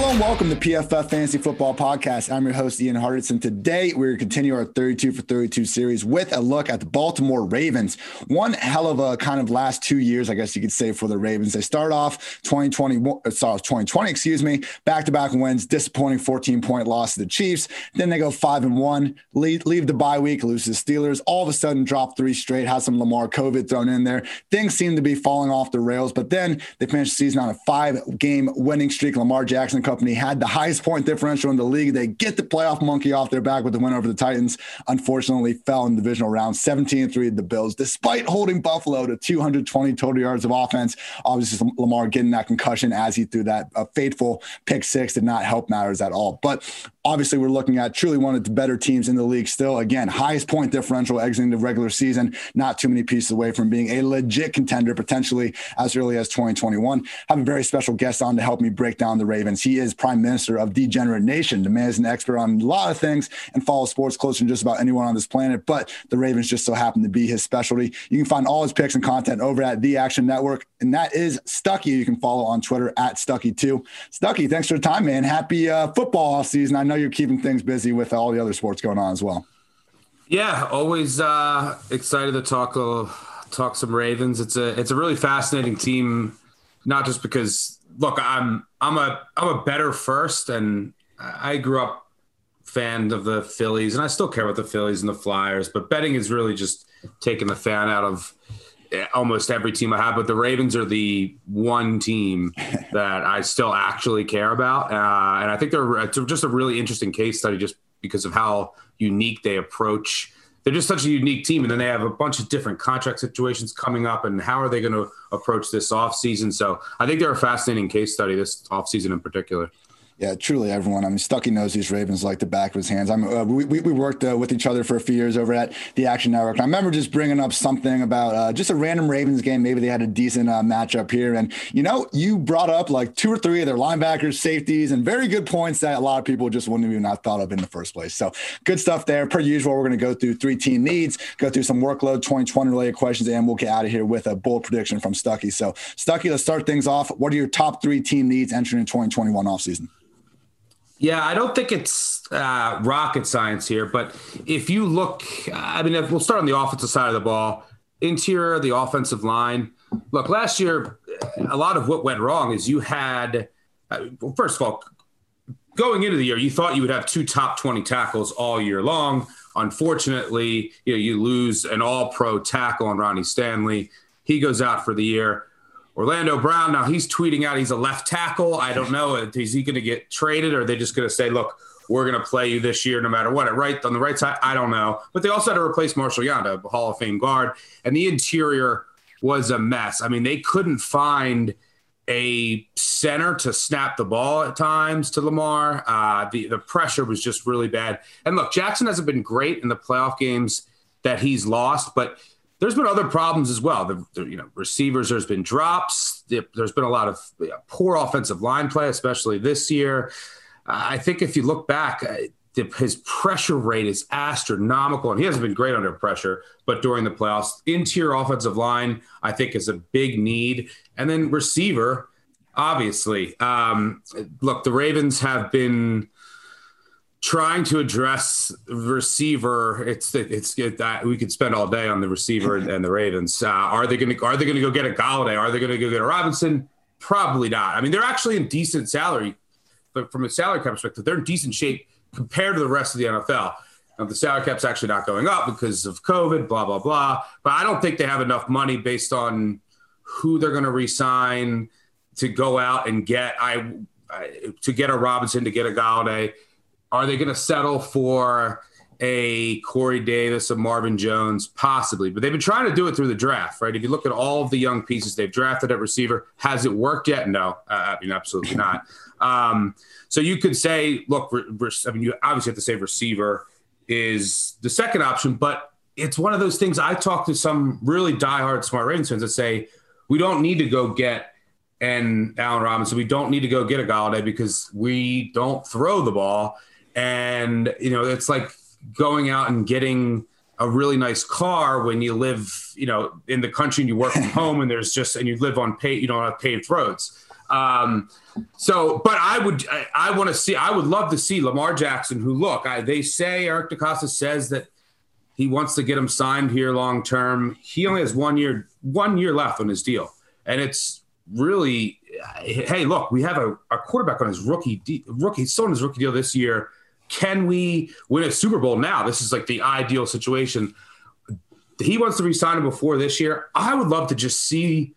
Hello and welcome to PFF Fantasy Football Podcast. I'm your host, Ian Hartitz. Today, we're to continue our 32 for 32 series with a look at the Baltimore Ravens. One hell of a kind of last two years, I guess you could say, for the Ravens. They start off 2020, uh, sorry, 2020, excuse me, back to back wins, disappointing 14 point loss to the Chiefs. Then they go five and one, leave, leave the bye week, lose to the Steelers. All of a sudden, drop three straight, has some Lamar COVID thrown in there. Things seem to be falling off the rails, but then they finish the season on a five game winning streak. Lamar Jackson Company had the highest point differential in the league. They get the playoff monkey off their back with the win over the Titans. Unfortunately, fell in the divisional round 17 3 the Bills, despite holding Buffalo to 220 total yards of offense. Obviously, Lamar getting that concussion as he threw that fateful pick six did not help matters at all. But obviously, we're looking at truly one of the better teams in the league still. Again, highest point differential exiting the regular season, not too many pieces away from being a legit contender potentially as early as 2021. Have a very special guest on to help me break down the Ravens. He is prime minister of Degenerate Nation. The man is an expert on a lot of things and follows sports closer than just about anyone on this planet. But the Ravens just so happen to be his specialty. You can find all his picks and content over at The Action Network, and that is Stuckey. You can follow on Twitter at Stuckey2. Stuckey, thanks for the time, man. Happy uh, football season. I you're keeping things busy with all the other sports going on as well. Yeah, always uh, excited to talk uh, talk some Ravens. It's a it's a really fascinating team, not just because look, I'm I'm a I'm a better first, and I grew up fan of the Phillies, and I still care about the Phillies and the Flyers, but betting is really just taking the fan out of almost every team I have. But the Ravens are the one team that I still actually care about, uh, and I think they're just a really interesting case study, just because of how unique they approach they're just such a unique team. And then they have a bunch of different contract situations coming up. And how are they going to approach this offseason? So I think they're a fascinating case study this offseason in particular. Yeah, truly, everyone. I mean, Stuckey knows these Ravens like the back of his hands. I'm, uh, we, we worked uh, with each other for a few years over at the Action Network. I remember just bringing up something about uh, just a random Ravens game. Maybe they had a decent uh, matchup here. And, you know, you brought up like two or three of their linebackers, safeties, and very good points that a lot of people just wouldn't even have thought of in the first place. So good stuff there. Per usual, we're going to go through three team needs, go through some workload 2020 related questions, and we'll get out of here with a bold prediction from Stuckey. So, Stuckey, let's start things off. What are your top three team needs entering in 2021 offseason? Yeah, I don't think it's uh, rocket science here, but if you look, I mean, we'll start on the offensive side of the ball, interior, the offensive line. Look, last year, a lot of what went wrong is you had, uh, well, first of all, going into the year, you thought you would have two top 20 tackles all year long. Unfortunately, you know, you lose an all pro tackle on Ronnie Stanley. He goes out for the year. Orlando Brown, now he's tweeting out he's a left tackle. I don't know. Is he going to get traded or are they just going to say, look, we're going to play you this year no matter what? Right on the right side, I don't know. But they also had to replace Marshall Yanda, a Hall of Fame guard, and the interior was a mess. I mean, they couldn't find a center to snap the ball at times to Lamar. Uh, the the pressure was just really bad. And look, Jackson hasn't been great in the playoff games that he's lost, but there's been other problems as well. The, the, you know receivers, there's been drops. There's been a lot of poor offensive line play, especially this year. I think if you look back, uh, his pressure rate is astronomical, and he hasn't been great under pressure. But during the playoffs, interior offensive line, I think, is a big need, and then receiver, obviously. Um, look, the Ravens have been trying to address receiver. It's it's that we could spend all day on the receiver and the Ravens. Uh, are they going to are they going to go get a Golladay? Are they going to go get a Robinson? Probably not. I mean, they're actually in decent salary, but from a salary cap perspective, they're in decent shape compared to the rest of the NFL. Now, the salary cap's actually not going up because of COVID, blah blah blah. But I don't think they have enough money based on who they're going to resign to go out and get. I, I to get a Robinson to get a Golladay are they going to settle for a Corey Davis, a Marvin Jones? Possibly, but they've been trying to do it through the draft, right? If you look at all of the young pieces they've drafted at receiver, has it worked yet? No, uh, I mean, absolutely not. Um, so you could say, look, re- re- I mean, you obviously have to say receiver is the second option, but it's one of those things. I talk to some really diehard smart Ravens fans that say we don't need to go get and Allen Robinson. We don't need to go get a Golladay because we don't throw the ball. And, you know, it's like going out and getting a really nice car when you live, you know, in the country and you work from home and there's just, and you live on paved, you don't have paved roads. Um, so, but I would, I, I want to see, I would love to see Lamar Jackson, who look, I, they say Eric DeCosta says that he wants to get him signed here long term. He only has one year, one year left on his deal, and it's really, hey, look, we have a, a quarterback on his rookie rookie, still on his rookie deal this year. Can we win a Super Bowl now? This is like the ideal situation. He wants to resign him before this year. I would love to just see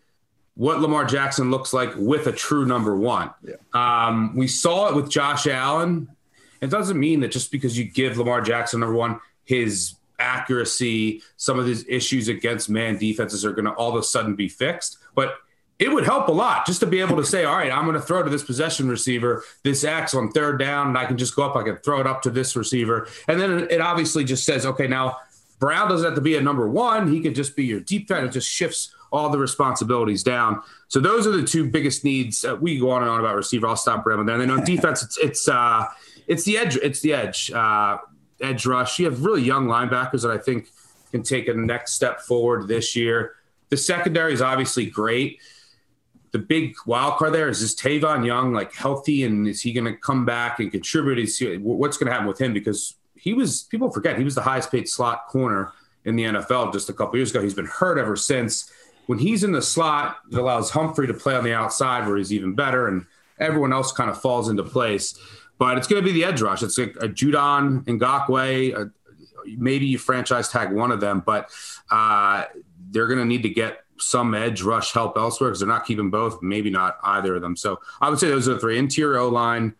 what Lamar Jackson looks like with a true number one. Yeah. Um, we saw it with Josh Allen. It doesn't mean that just because you give Lamar Jackson number one, his accuracy, some of his issues against man defenses are going to all of a sudden be fixed. But it would help a lot just to be able to say, all right, I'm going to throw to this possession receiver, this X on third down, and I can just go up, I can throw it up to this receiver. And then it obviously just says, okay, now Brown doesn't have to be a number one. He could just be your deep threat. It just shifts all the responsibilities down. So those are the two biggest needs. Uh, we go on and on about receiver. I'll stop rambling there. And then on defense, it's it's uh, it's the edge. It's the edge. Uh, edge rush. You have really young linebackers that I think can take a next step forward this year. The secondary is obviously great. The big wild card there is this Tavon Young like healthy and is he going to come back and contribute? Is he, what's going to happen with him because he was people forget he was the highest paid slot corner in the NFL just a couple years ago. He's been hurt ever since. When he's in the slot, it allows Humphrey to play on the outside where he's even better, and everyone else kind of falls into place. But it's going to be the edge rush. It's a, a Judon Ngakoue. A, maybe you franchise tag one of them, but uh, they're going to need to get some edge rush help elsewhere because they're not keeping both. Maybe not either of them. So I would say those are the three: interior O line,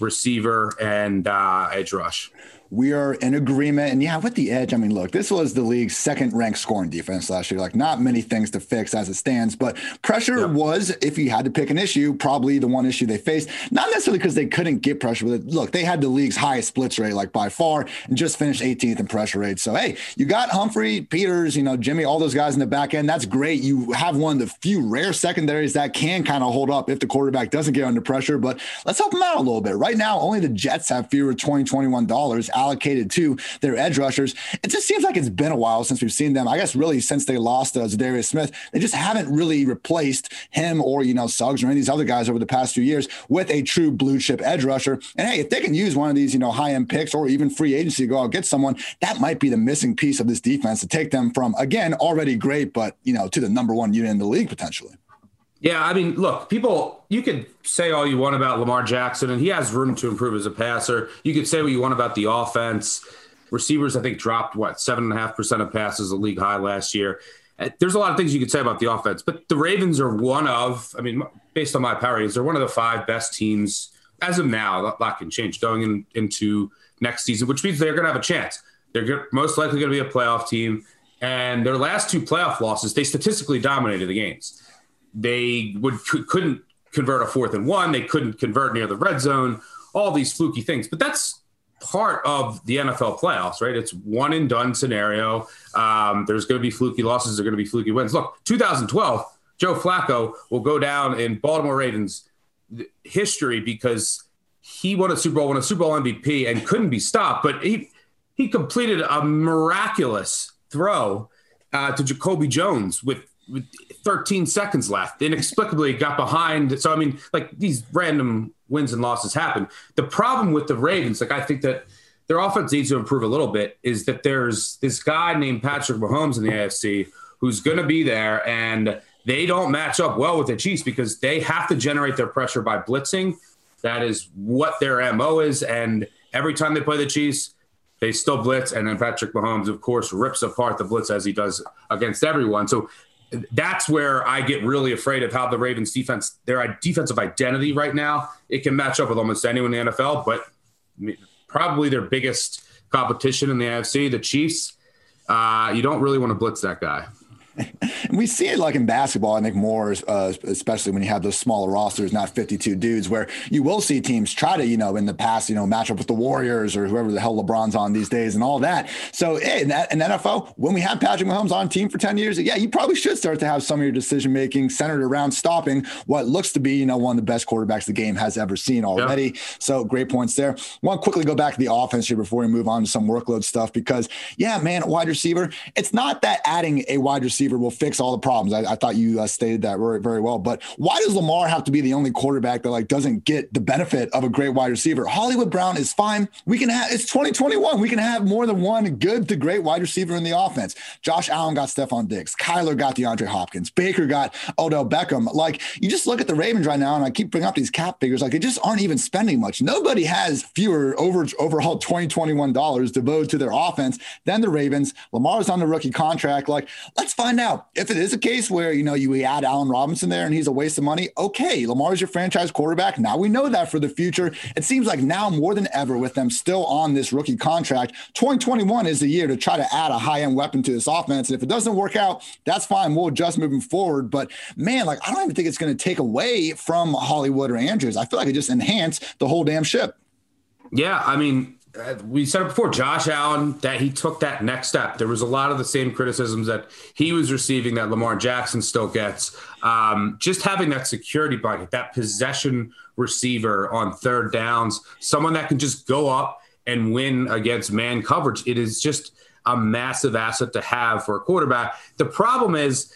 receiver, and uh, edge rush we are in agreement. And yeah, with the edge, I mean, look, this was the league's second ranked scoring defense last year. Like, not many things to fix as it stands, but pressure was, if you had to pick an issue, probably the one issue they faced. Not necessarily because they couldn't get pressure with it. Look, they had the league's highest blitz rate, like by far, and just finished 18th in pressure rate. So, hey, you got Humphrey, Peters, you know, Jimmy, all those guys in the back end. That's great. You have one of the few rare secondaries that can kind of hold up if the quarterback doesn't get under pressure. But let's help them out a little bit. Right now, only the Jets have fewer 2021 dollars allocated to their edge rushers. It just seems like it's been a while since we've seen them. I guess really since they lost uh, Za'Darius Smith, they just haven't really replaced him or you know Suggs or any of these other guys over the past few years with a true blue chip edge rusher. And hey, if they can use one of these you know high end picks or even free agency to go out get someone, that might be the missing piece of this defense to take them from again already great, but you know to the number one unit in the league potentially. Yeah, I mean, look, people, you could say all you want about Lamar Jackson, and he has room to improve as a passer. You could say what you want about the offense. Receivers, I think, dropped what seven and a half percent of passes, a league high last year. Uh, there's a lot of things you could say about the offense, but the Ravens are one of, I mean, based on my power ratings, they're one of the five best teams as of now. That, that can change going in, into next season, which means they're going to have a chance. They're most likely going to be a playoff team, and their last two playoff losses, they statistically dominated the games they would couldn't convert a fourth and one. They couldn't convert near the red zone. All these fluky things, but that's part of the NFL playoffs, right? It's one and done scenario. Um, there's going to be fluky losses. There's going to be fluky wins. Look, 2012, Joe Flacco will go down in Baltimore Ravens history because he won a Super Bowl, won a Super Bowl MVP, and couldn't be stopped. But he he completed a miraculous throw uh, to Jacoby Jones with with 13 seconds left. Inexplicably got behind. So I mean, like these random wins and losses happen. The problem with the Ravens, like I think that their offense needs to improve a little bit, is that there's this guy named Patrick Mahomes in the AFC who's going to be there, and they don't match up well with the Chiefs because they have to generate their pressure by blitzing. That is what their mo is, and every time they play the Chiefs. They still blitz, and then Patrick Mahomes, of course, rips apart the blitz as he does against everyone. So that's where I get really afraid of how the Ravens defense, their defensive identity right now, it can match up with almost anyone in the NFL, but probably their biggest competition in the AFC, the Chiefs. Uh, you don't really want to blitz that guy. we see it like in basketball, I think more, uh, especially when you have those smaller rosters, not 52 dudes, where you will see teams try to, you know, in the past, you know, match up with the Warriors or whoever the hell LeBron's on these days and all that. So hey, in, that, in NFL, when we have Patrick Mahomes on team for 10 years, yeah, you probably should start to have some of your decision making centered around stopping what looks to be, you know, one of the best quarterbacks the game has ever seen already. Yeah. So great points there. Want to quickly go back to the offense here before we move on to some workload stuff because, yeah, man, wide receiver, it's not that adding a wide receiver receiver will fix all the problems. I, I thought you uh, stated that very, very well. But why does Lamar have to be the only quarterback that like doesn't get the benefit of a great wide receiver? Hollywood Brown is fine. We can have it's 2021. We can have more than one good to great wide receiver in the offense. Josh Allen got Stefon Diggs. Kyler got DeAndre Hopkins. Baker got Odell Beckham. Like you just look at the Ravens right now, and I keep bringing up these cap figures. Like they just aren't even spending much. Nobody has fewer over overall 2021 dollars devoted to their offense than the Ravens. Lamar's on the rookie contract. Like let's find out if it is a case where you know you add Allen Robinson there and he's a waste of money. Okay, Lamar's your franchise quarterback. Now we know that for the future. It seems like now more than ever with them still on this rookie contract, 2021 is the year to try to add a high end weapon to this offense. And if it doesn't work out, that's fine. We'll adjust moving forward. But man, like I don't even think it's going to take away from Hollywood or Andrews. I feel like it just enhanced the whole damn ship. Yeah, I mean, we said it before, Josh Allen, that he took that next step. There was a lot of the same criticisms that he was receiving that Lamar Jackson still gets. Um, just having that security blanket, that possession receiver on third downs, someone that can just go up and win against man coverage. It is just a massive asset to have for a quarterback. The problem is,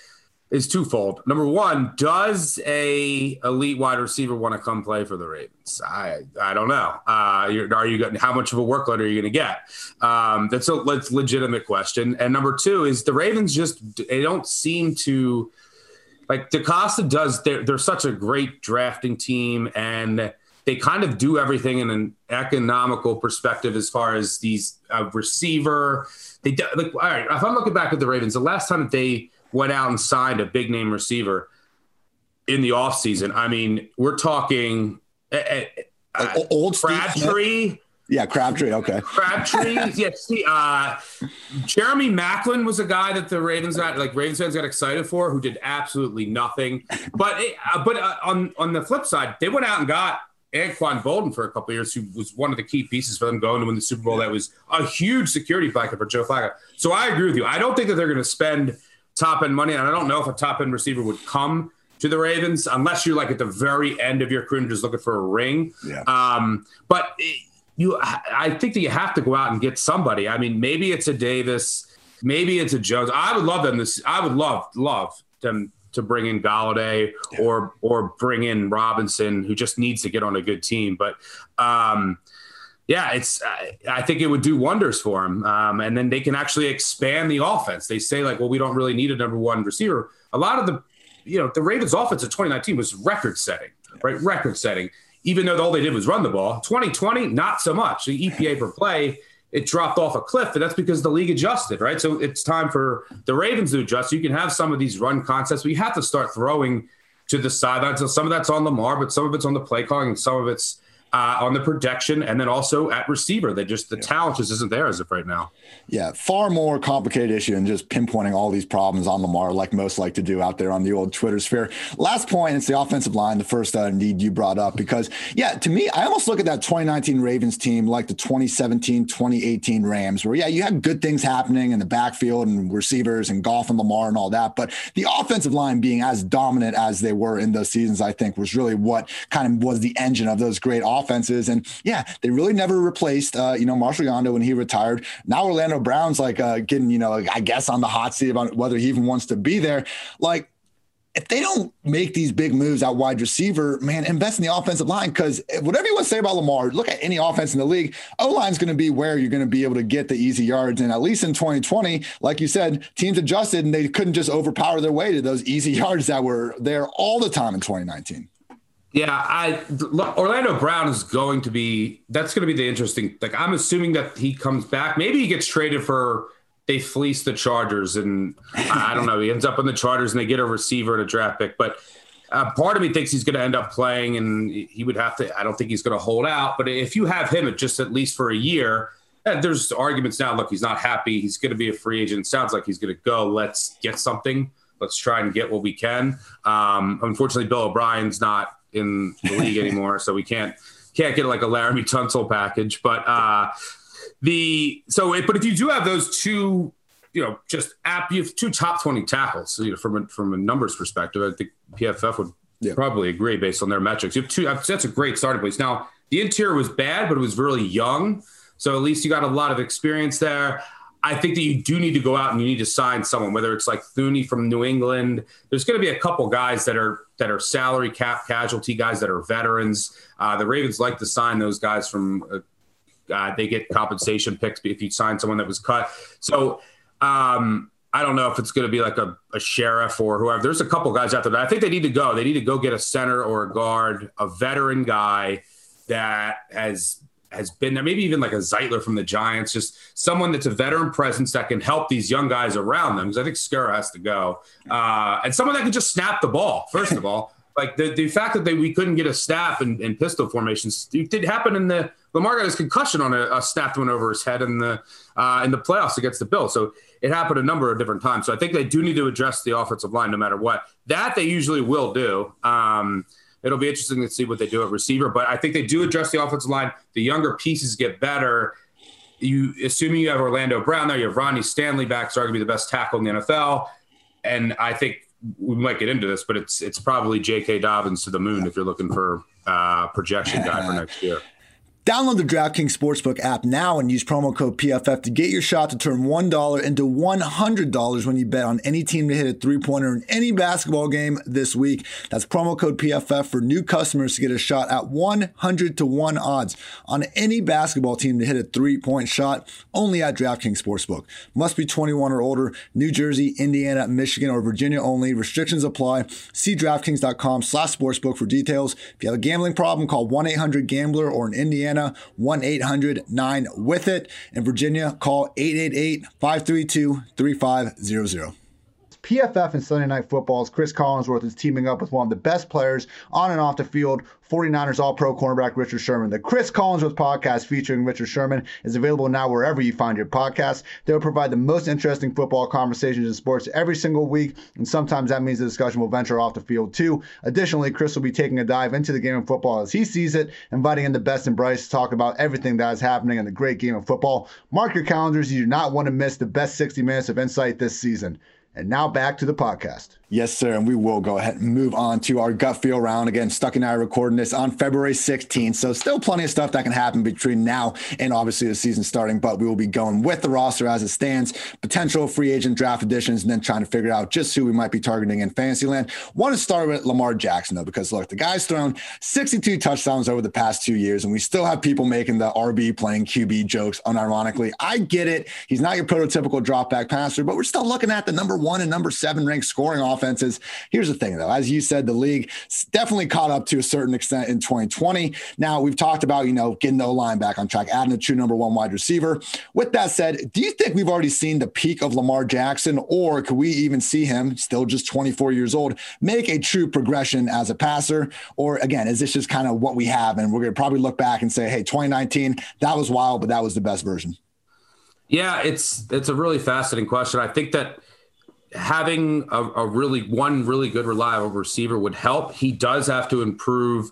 is twofold. Number one, does a elite wide receiver want to come play for the Ravens? I I don't know. Uh, are you getting how much of a workload are you going to get? Um, that's a that's legitimate question. And number two is the Ravens just they don't seem to like DeCosta does. They're they're such a great drafting team and they kind of do everything in an economical perspective as far as these uh, receiver. They do, like all right. If I'm looking back at the Ravens, the last time that they went out and signed a big name receiver in the offseason. I mean, we're talking uh, uh, old Crabtree. Yeah, Crabtree. Okay. Crabtree. yeah. See, uh, Jeremy Maclin was a guy that the Ravens got, like Ravens fans got excited for, who did absolutely nothing. But it, uh, but uh, on on the flip side, they went out and got Anquan Boldin for a couple years, who was one of the key pieces for them going to win the Super Bowl. That was a huge security blanket for Joe Flacco. So I agree with you. I don't think that they're going to spend top end money. And I don't know if a top end receiver would come to the Ravens unless you're like at the very end of your career and just looking for a ring. Yeah. Um, but it, you, I think that you have to go out and get somebody. I mean, maybe it's a Davis, maybe it's a Jones. I would love them. This I would love love them to bring in Golladay yeah. or or bring in Robinson, who just needs to get on a good team. But um, yeah, it's. I think it would do wonders for him, um, and then they can actually expand the offense. They say like, well, we don't really need a number one receiver. A lot of the, you know, the Ravens' offense of 2019 was record setting, right? Record setting. Even though all they did was run the ball. 2020, not so much. The EPA per play it dropped off a cliff, and that's because the league adjusted, right? So it's time for the Ravens to adjust. You can have some of these run concepts, but you have to start throwing to the sidelines. So some of that's on Lamar, but some of it's on the play calling, and some of it's uh, on the protection and then also at receiver. They just the yeah. talent just isn't there as of right now. Yeah, far more complicated issue than just pinpointing all these problems on Lamar, like most like to do out there on the old Twitter sphere. Last point, it's the offensive line, the first uh, need you brought up, because yeah, to me, I almost look at that 2019 Ravens team like the 2017, 2018 Rams, where yeah, you had good things happening in the backfield and receivers and Goff and Lamar and all that, but the offensive line being as dominant as they were in those seasons, I think was really what kind of was the engine of those great offenses offenses. And yeah, they really never replaced, uh, you know, Marshall Yanda when he retired. Now Orlando Brown's like uh, getting, you know, I guess on the hot seat about whether he even wants to be there. Like, if they don't make these big moves out wide receiver, man, invest in the offensive line. Because whatever you want to say about Lamar, look at any offense in the league. O line's going to be where you're going to be able to get the easy yards. And at least in 2020, like you said, teams adjusted and they couldn't just overpower their way to those easy yards that were there all the time in 2019. Yeah, I Orlando Brown is going to be that's going to be the interesting. Like I'm assuming that he comes back. Maybe he gets traded for they fleece the Chargers, and I don't know. He ends up in the Chargers, and they get a receiver and a draft pick. But uh, part of me thinks he's going to end up playing, and he would have to. I don't think he's going to hold out. But if you have him, just at least for a year, and there's arguments now. Look, he's not happy. He's going to be a free agent. Sounds like he's going to go. Let's get something. Let's try and get what we can. Um, unfortunately, Bill O'Brien's not in the league anymore, so we can't can't get like a Laremy Tunsil package. But uh, the so it, but if you do have those two, you know, just app you have two top twenty tackles. you know, from a, from a numbers perspective, I think PFF would yeah. probably agree based on their metrics. You have two. That's a great starting place. Now the interior was bad, but it was really young, so at least you got a lot of experience there. I think that you do need to go out and you need to sign someone, whether it's like Thuney from New England. There's going to be a couple guys that are that are salary cap casualty guys that are veterans. Uh, the Ravens like to sign those guys from. Uh, uh, they get compensation picks if you sign someone that was cut. So um, I don't know if it's going to be like a, a, Scherff or whoever. There's a couple guys out there I think they need to go. They need to go get a center or a guard, a veteran guy that has has been there, maybe even like a Zeitler from the Giants, just someone that's a veteran presence that can help these young guys around them. Because I think Skura has to go, uh, and someone that can just snap the ball. First of all, like the, the fact that they, we couldn't get a snap in, in pistol formations it did happen in the Lamar got his concussion on a, a snapped one over his head in the uh, in the playoffs against the Bills. So it happened a number of different times. So I think they do need to address the offensive line no matter what. That they usually will do. Um, it'll be interesting to see what they do at receiver. But I think they do address the offensive line. The younger pieces get better. You assuming you have Orlando Brown there, you have Ronnie Stanley back, so be the best tackle in the NFL. And I think we might get into this, but it's it's probably J.K. Dobbins to the moon if you're looking for uh, projection guy for next year. Download the DraftKings Sportsbook app now and use promo code PFF to get your shot to turn $1 into $100 when you bet on any team to hit a three pointer in any basketball game this week. That's promo code PFF for new customers to get a shot at 100 to 1 odds on any basketball team to hit a three point shot only at DraftKings Sportsbook. Must be 21 or older, New Jersey, Indiana, Michigan, or Virginia only. Restrictions apply. See DraftKings.com slash sportsbook for details. If you have a gambling problem, call 1 800 Gambler or in Indiana. Indiana, 1 800 9 with it. In Virginia, call 888 532 3500. PFF and Sunday Night Football's Chris Collinsworth is teaming up with one of the best players on and off the field, 49ers All Pro cornerback Richard Sherman. The Chris Collinsworth podcast featuring Richard Sherman is available now wherever you find your podcasts. They'll provide the most interesting football conversations in sports every single week, and sometimes that means the discussion will venture off the field too. Additionally, Chris will be taking a dive into the game of football as he sees it, inviting in the best and brightest to talk about everything that is happening in the great game of football. Mark your calendars, you do not want to miss the best 60 minutes of insight this season. And now back to the podcast. Yes, sir. And we will go ahead and move on to our gut feel round. Again, Stuck and I are recording this on February 16th. So still plenty of stuff that can happen between now and obviously the season starting. But we will be going with the roster as it stands, potential free agent draft additions, and then trying to figure out just who we might be targeting in fantasy land. Want to start with Lamar Jackson, though, because look, the guy's thrown 62 touchdowns over the past two years, and we still have people making the RB playing QB jokes unironically. I get it. He's not your prototypical drop back passer, but we're still looking at the number one and number seven ranked scoring offenses. Here's the thing, though. As you said, the league definitely caught up to a certain extent in 2020. Now, we've talked about, you know, getting the line back on track, adding a true number one wide receiver. With that said, do you think we've already seen the peak of Lamar Jackson, or could we even see him, still just 24 years old, make a true progression as a passer? Or again, is this just kind of what we have? And we're going to probably look back and say, hey, 2019, that was wild, but that was the best version. Yeah, it's it's a really fascinating question. I think that having a, a, really one really good reliable receiver would help. He does have to improve.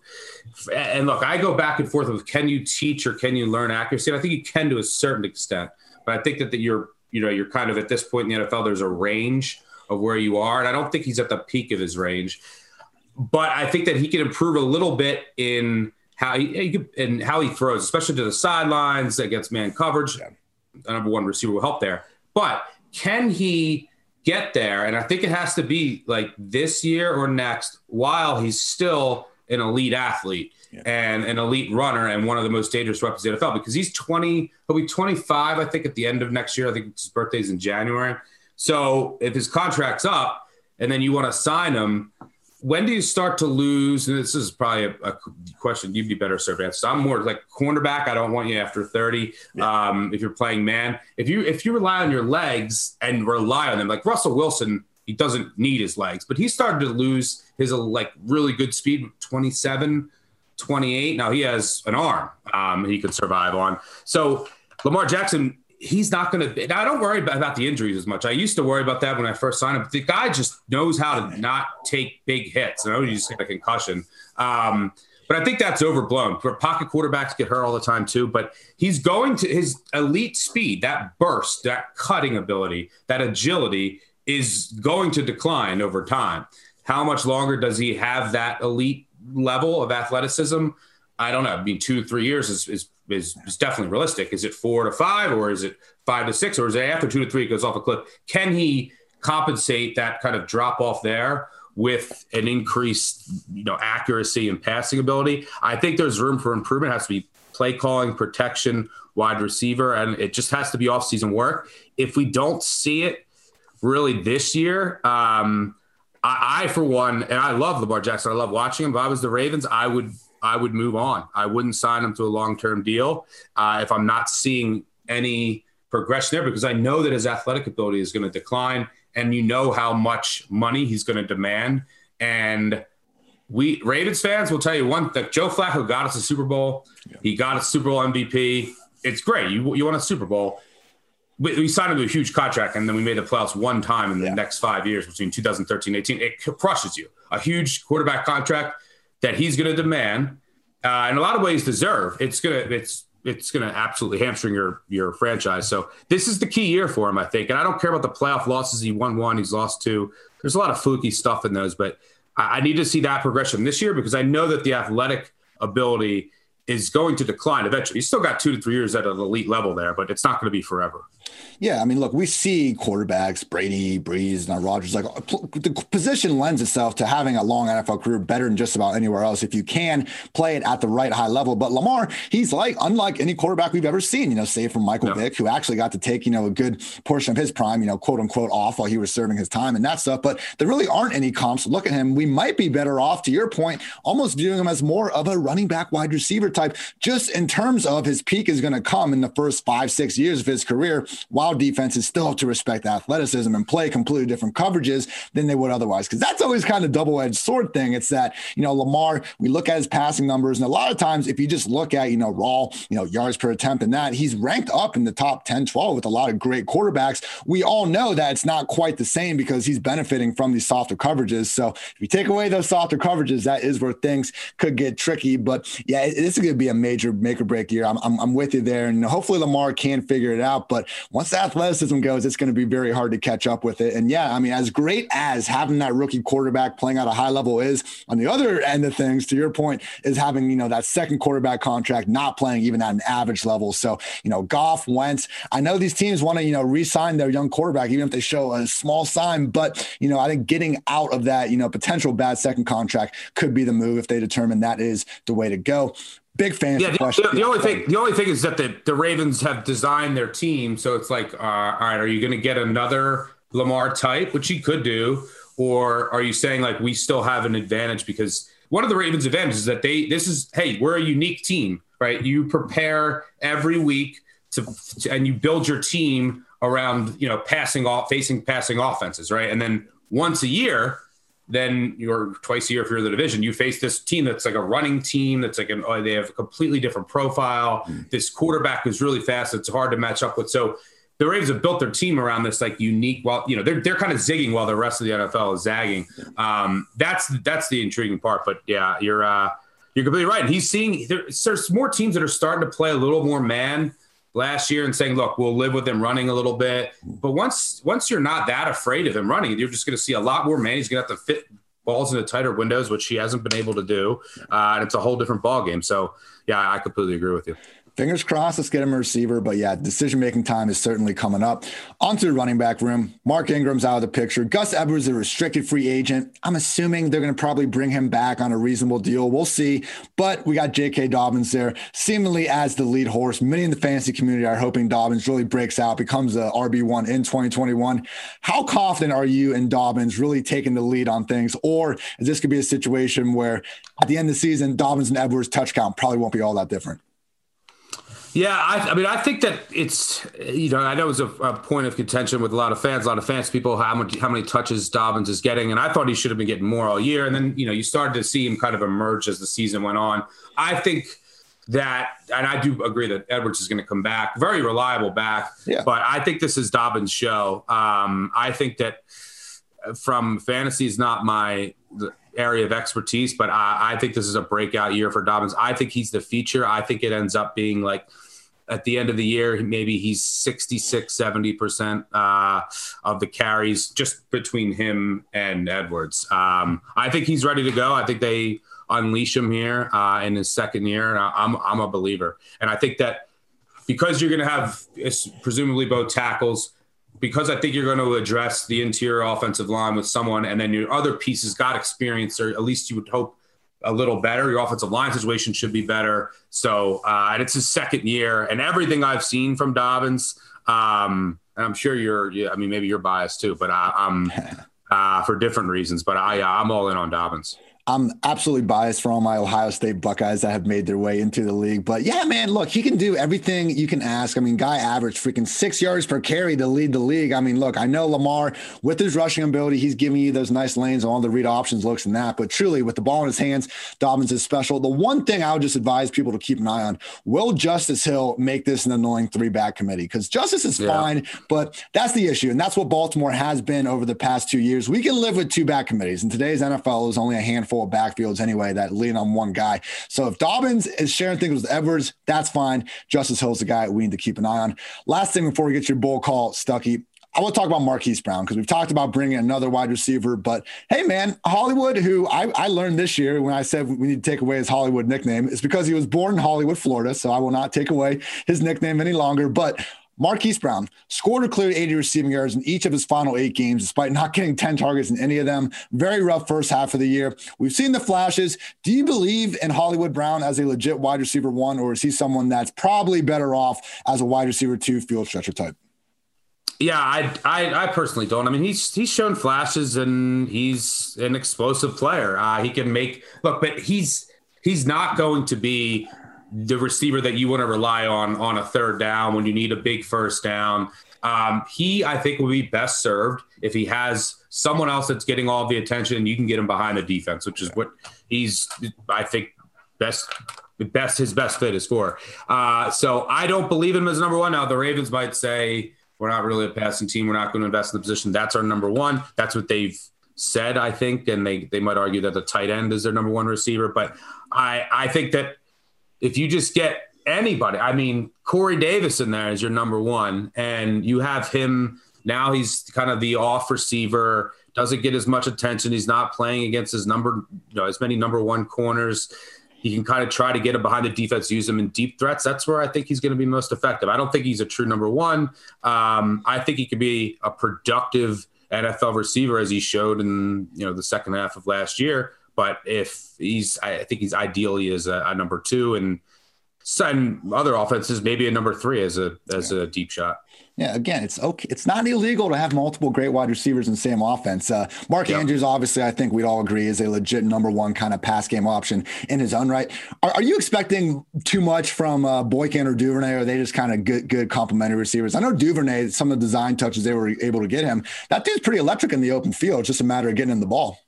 And look, I go back and forth with can you teach or can you learn accuracy? And I think you can to a certain extent, but I think that, that you're you know you're kind of at this point in the NFL. There's a range of where you are, and I don't think he's at the peak of his range. But I think that he can improve a little bit in how he, and how he throws, especially to the sidelines against man coverage. The number one receiver will help there. But can he? Get there. And I think it has to be like this year or next while he's still an elite athlete yeah. and an elite runner and one of the most dangerous weapons in the NFL because he's 20, he'll be 25, I think, at the end of next year. I think his birthday's in January. So if his contract's up and then you want to sign him, when do you start to lose? And this is probably a, a question you'd be better served answer. I'm more like cornerback. I don't want you after 30. Yeah. Um, if you're playing man, if you if you rely on your legs and rely on them, like Russell Wilson, he doesn't need his legs, but he started to lose his like really good speed, 27, 28. Now he has an arm um, he could survive on. So Lamar Jackson he's not going to. I don't worry about the injuries as much. I used to worry about that when I first signed him. The guy just knows how to not take big hits. I know you just a concussion. Um, but I think that's overblown. Pocket quarterbacks get hurt all the time too. But he's going to his elite speed, that burst, that cutting ability, that agility is going to decline over time. How much longer does he have that elite level of athleticism? I don't know. I mean, two, three years is, is is, is definitely realistic. Is it four to five, or is it five to six, or is it after two to three it goes off a cliff? Can he compensate that kind of drop off there with an increased, you know, accuracy and passing ability? I think there's room for improvement. It has to be play calling, protection, wide receiver, and it just has to be off-season work. If we don't see it really this year, um, I, I, for one, and I love Lamar Jackson. I love watching him. If I was the Ravens, I would I would move on. I wouldn't sign him to a long term deal uh, if I'm not seeing any progression there because I know that his athletic ability is going to decline, and you know how much money he's going to demand. And we Ravens fans will tell you one that Joe Flacco got us a Super Bowl. Yeah. He got a Super Bowl MVP. It's great. You you won a Super Bowl. We, we, signed him to a huge contract, and then we made the playoffs one time in the yeah. next five years between 2013 18. It crushes you. A huge quarterback contract that he's going to demand, uh, in a lot of ways deserve. It's gonna it's it's gonna absolutely hamstring your your franchise. So this is the key year for him, I think. And I don't care about the playoff losses. He won one, he's lost two. There's a lot of fluky stuff in those, but I, I need to see that progression this year because I know that the athletic ability is going to decline eventually. He's still got two to three years at an elite level there, but it's not going to be forever. Yeah, I mean, look, we see quarterbacks, Brady, Brees, and Rodgers. Like the position lends itself to having a long NFL career better than just about anywhere else if you can play it at the right high level. But Lamar, he's like unlike any quarterback we've ever seen. You know, save from Michael no. Vick, who actually got to take you know a good portion of his prime, you know, quote unquote, off while he was serving his time and that stuff. But there really aren't any comps. Look at him. We might be better off, to your point, almost viewing him as more of a running back, wide receiver type, just in terms of his peak is going to come in the first five, six years of his career, while defenses still have to respect athleticism and play completely different coverages than they would otherwise. Because that's always kind of double edged sword thing. It's that, you know, Lamar, we look at his passing numbers, and a lot of times, if you just look at, you know, raw, you know, yards per attempt and that, he's ranked up in the top 10, 12 with a lot of great quarterbacks. We all know that it's not quite the same because he's benefiting from these softer coverages. So if you take away those softer coverages, that is where things could get tricky. But yeah, this is going to be a major make or break year. I'm, I'm, I'm with you there. And hopefully Lamar can figure it out. But once that athleticism goes, it's going to be very hard to catch up with it. And yeah, I mean, as great as having that rookie quarterback playing at a high level is, on the other end of things, to your point, is having, you know, that second quarterback contract not playing even at an average level. So, you know, Goff, Wentz, I know these teams want to, you know, re-sign their young quarterback, even if they show a small sign. But, you know, I think getting out of that, you know, potential bad second contract could be the move if they determine that is the way to go big fan. Yeah, the, the, the, only thing the only thing is that the, the Ravens have designed their team, so it's like, uh, all right, are you going to get another Lamar type, which he could do, or are you saying like we still have an advantage because one of the Ravens' advantages is that they this is hey we're a unique team, right? You prepare every week to, to and you build your team around you know passing off facing passing offenses, right? And then once a year then you're twice a year if you're in the division, you face this team that's like a running team that's like an, oh, they have a completely different profile. Mm. This quarterback is really fast. It's hard to match up with. So the Ravens have built their team around this like unique. Well, you know, they're they're kind of zigging while the rest of the NFL is zagging. Um, that's that's the intriguing part. But yeah, you're uh, you're completely right. And he's seeing there, there's more teams that are starting to play a little more man last year and saying, look, we'll live with him running a little bit. But once once you're not that afraid of him running, you're just going to see a lot more man. He's going to have to fit balls into tighter windows, which he hasn't been able to do. Uh, and it's a whole different ball game. So, yeah, I completely agree with you fingers crossed, let's get him a receiver. But yeah, decision making time is certainly coming up. Onto the running back room. Mark Ingram's out of the picture. Gus Edwards is a restricted free agent. I'm assuming they're going to probably bring him back on a reasonable deal. We'll see. But we got J.K. Dobbins there, seemingly as the lead horse. Many in the fantasy community are hoping Dobbins really breaks out, becomes a RB1 in 2021. How confident are you in Dobbins really taking the lead on things? Or is this could be a situation where at the end of the season, Dobbins and Edwards touch count probably won't be all that different? Yeah, I, I, mean, I think that it's you know I know it's a, a, point of contention with a lot of fans, a lot of fans, people how much how many touches Dobbins is getting, and I thought he should have been getting more all year, and then you know you started to see him kind of emerge as the season went on. I think that, and I do agree that Edwards is going to come back, very reliable back, yeah. but I think this is Dobbins' show. Um, I think that from fantasy is not my area of expertise, but I, I think this is a breakout year for Dobbins. I think he's the feature. I think it ends up being like at the end of the year, maybe he's 66, 70% uh, of the carries just between him and Edwards. Um, I think he's ready to go. I think they unleash him here uh, in his second year. And I'm, I'm a believer. And I think that because you're going to have presumably both tackles, because I think you're going to address the interior offensive line with someone, and then your other pieces got experience, or at least you would hope a little better. Your offensive line situation should be better. So, uh, and it's his second year, and everything I've seen from Dobbins, um, and I'm sure you're, yeah, I mean, maybe you're biased too, but I, am uh, for different reasons. But I, I'm all in on Dobbins. I'm absolutely biased for all my Ohio State Buckeyes that have made their way into the league. But yeah, man, look, he can do everything you can ask. I mean, guy averaged freaking six yards per carry to lead the league. I mean, look, I know Lamar with his rushing ability, he's giving you those nice lanes, all the read options, looks and that. But truly, with the ball in his hands, Dobbins is special. The one thing I would just advise people to keep an eye on: Will Justice Hill make this an annoying three back committee? Because Justice is yeah. fine, but that's the issue, and that's what Baltimore has been over the past two years. We can live with two back committees. In today's NFL, is only a handful of backfields anyway that lean on one guy. So if Dobbins is sharing things with Edwards, that's fine. Justice Hill's the guy we need to keep an eye on. Last thing before we get your bull call, Stuckey, I want to talk about Marquise Brown because we've talked about bringing another wide receiver. But hey, man, Hollywood, who I, I, learned this year when I said we need to take away his Hollywood nickname, is because he was born in Hollywood, Florida. So I will not take away his nickname any longer. But Marquise Brown scored or cleared 80 receiving yards in each of his final eight games, despite not getting 10 targets in any of them. Very rough first half of the year. We've seen the flashes. Do you believe in Hollywood Brown as a legit wide receiver one, or is he someone that's probably better off as a wide receiver two field stretcher type? Yeah, I, I, I personally don't. I mean, he's he's shown flashes and he's an explosive player. Uh, he can make look, but he's he's not going to be the receiver that you want to rely on on a third down when you need a big first down. Um, he, I think, will be best served if he has someone else that's getting all the attention you can get him behind the defense, which is what he's, I think, best best his best fit is for. Uh, so I don't believe him as number one. Now the Ravens might say we're not really a passing team. We're not going to invest in the position. That's our number one. That's what they've said, I think, and they they might argue that the tight end is their number one receiver. But I I think that if you just get anybody, I mean, Corey Davis in there is your number one, and you have him now. He's kind of the off receiver, doesn't get as much attention. He's not playing against his number, you know, as many number one corners. He can kind of try to get him behind the defense, use him in deep threats. That's where I think he's going to be most effective. I don't think he's a true number one. Um, I think he could be a productive NFL receiver as he showed in you know the second half of last year. But if he's, I think he's ideally as a, a number two, and some other offenses maybe a number three as a as yeah. a deep shot. Yeah, again, it's okay. It's not illegal to have multiple great wide receivers in the same offense. Uh, Mark yep. Andrews, obviously, I think we'd all agree is a legit number one kind of pass game option in his own right. Are, are you expecting too much from uh, Boykin or Duvernay? Or are they just kind of good, good complementary receivers? I know Duvernay, some of the design touches they were able to get him, that dude's pretty electric in the open field. It's just a matter of getting in the ball.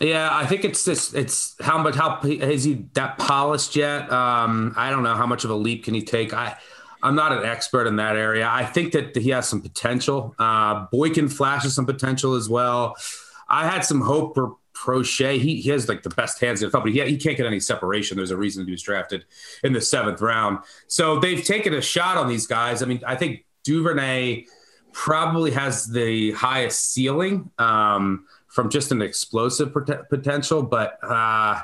Yeah, I think it's this. It's how much how is he that polished yet? Um, I don't know how much of a leap can he take. I I'm not an expert in that area. I think that he has some potential. Uh, Boykin flashes some potential as well. I had some hope for Proche. He, he has like the best hands in the company. He, he can't get any separation. There's a reason he was drafted in the seventh round. So they've taken a shot on these guys. I mean, I think Duvernay probably has the highest ceiling. Um, from just an explosive pot- potential, but uh,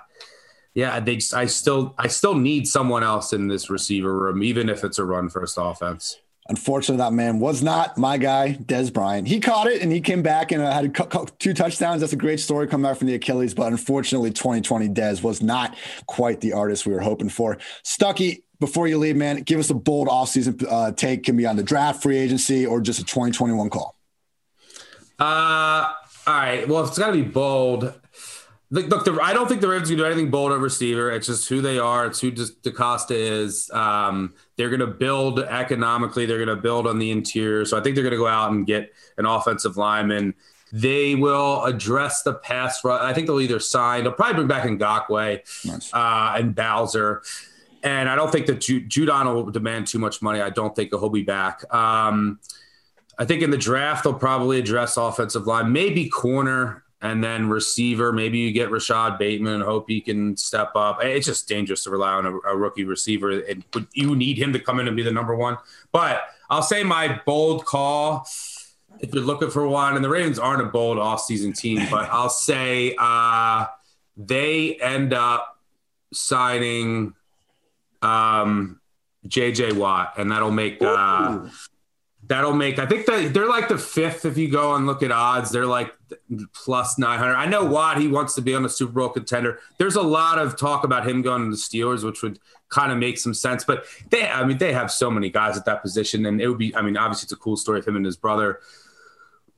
yeah, they just, I still I still need someone else in this receiver room, even if it's a run first offense. Unfortunately, that man was not my guy, Dez Bryant. He caught it and he came back and uh, had two touchdowns. That's a great story coming back from the Achilles. But unfortunately, 2020 Dez was not quite the artist we were hoping for. Stuckey, before you leave, man, give us a bold offseason uh, take. Can be on the draft, free agency, or just a 2021 call. Uh, all right. Well, it's got to be bold. Look, the, I don't think the Ravens can do anything bold at receiver. It's just who they are. It's who just DeCosta is. Um, they're going to build economically. They're going to build on the interior. So I think they're going to go out and get an offensive lineman. They will address the pass rush. I think they'll either sign. They'll probably bring back Ngakoue nice. uh, and Bowser. And I don't think that Ju- Judon will demand too much money. I don't think he'll be back. Um, I think in the draft they'll probably address offensive line, maybe corner. and then receiver, maybe you get Rashod Bateman and hope he can step up. It's just dangerous to rely on a, a rookie receiver, and you need him to come in and be the number one. But I'll say my bold call, if you're looking for one, and the Ravens aren't a bold offseason team, but I'll say uh, they end up signing um, JJ Watt, and that'll make. Uh, that'll make i think that they're like the fifth if you go and look at odds they're like plus 900 i know watt he wants to be on a super bowl contender there's a lot of talk about him going to the steelers which would kind of make some sense but they i mean they have so many guys at that position and it would be i mean obviously it's a cool story if him and his brother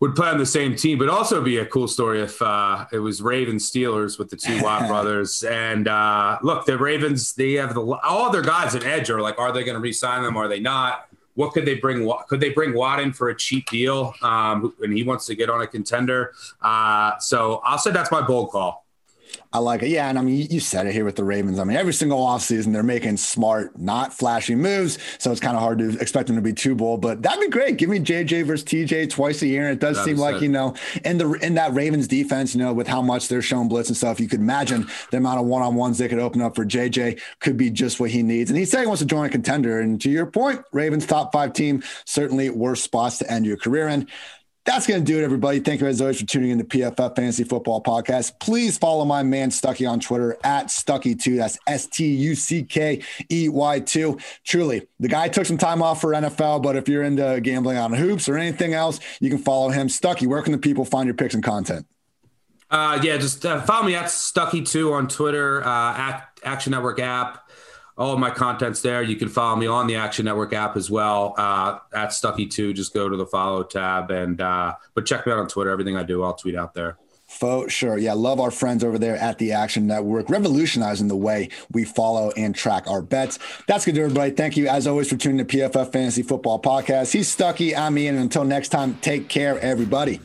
would play on the same team, but also be a cool story if uh, it was Ravens Steelers with the two Watt brothers. And uh, look, the Ravens, they have the all their guys at edge are like, are they going to re-sign them? Are they not? What could they bring? Could they bring Watt in for a cheap deal? Um, and he wants to get on a contender. Uh, so I'll say that's my bold call. I like it. Yeah. And I mean, you said it here with the Ravens. I mean, every single offseason, they're making smart, not flashy moves. So it's kind of hard to expect them to be too bold, but that'd be great. Give me JJ versus TJ twice a year. And it does seem like, you know, in the, in that Ravens defense, you know, with how much they're showing blitz and stuff, you could imagine the amount of one-on-ones they could open up for JJ could be just what he needs. And he said he wants to join a contender. And to your point, Ravens top five team, certainly worst spots to end your career in. That's going to do it, everybody. Thank you as always for tuning in to PFF Fantasy Football Podcast. Please follow my man Stuckey on Twitter at Stuckey2. That's S T U C K E Y 2. Truly, the guy took some time off for NFL, but if you're into gambling on hoops or anything else, you can follow him. Stuckey, where can the people find your picks and content? Uh, yeah, just uh, follow me at Stuckey2 on Twitter, uh, at Action Network app all of my content's there. You can follow me on the Action Network app as well uh, at Stuckey2. Just go to the follow tab and uh, but check me out on Twitter. Everything I do, I'll tweet out there. For sure. Yeah. Love our friends over there at the Action Network, revolutionizing the way we follow and track our bets. That's good, everybody. Thank you, as always, for tuning to PFF Fantasy Football Podcast. He's Stuckey. I'm Ian. And until next time, take care, everybody.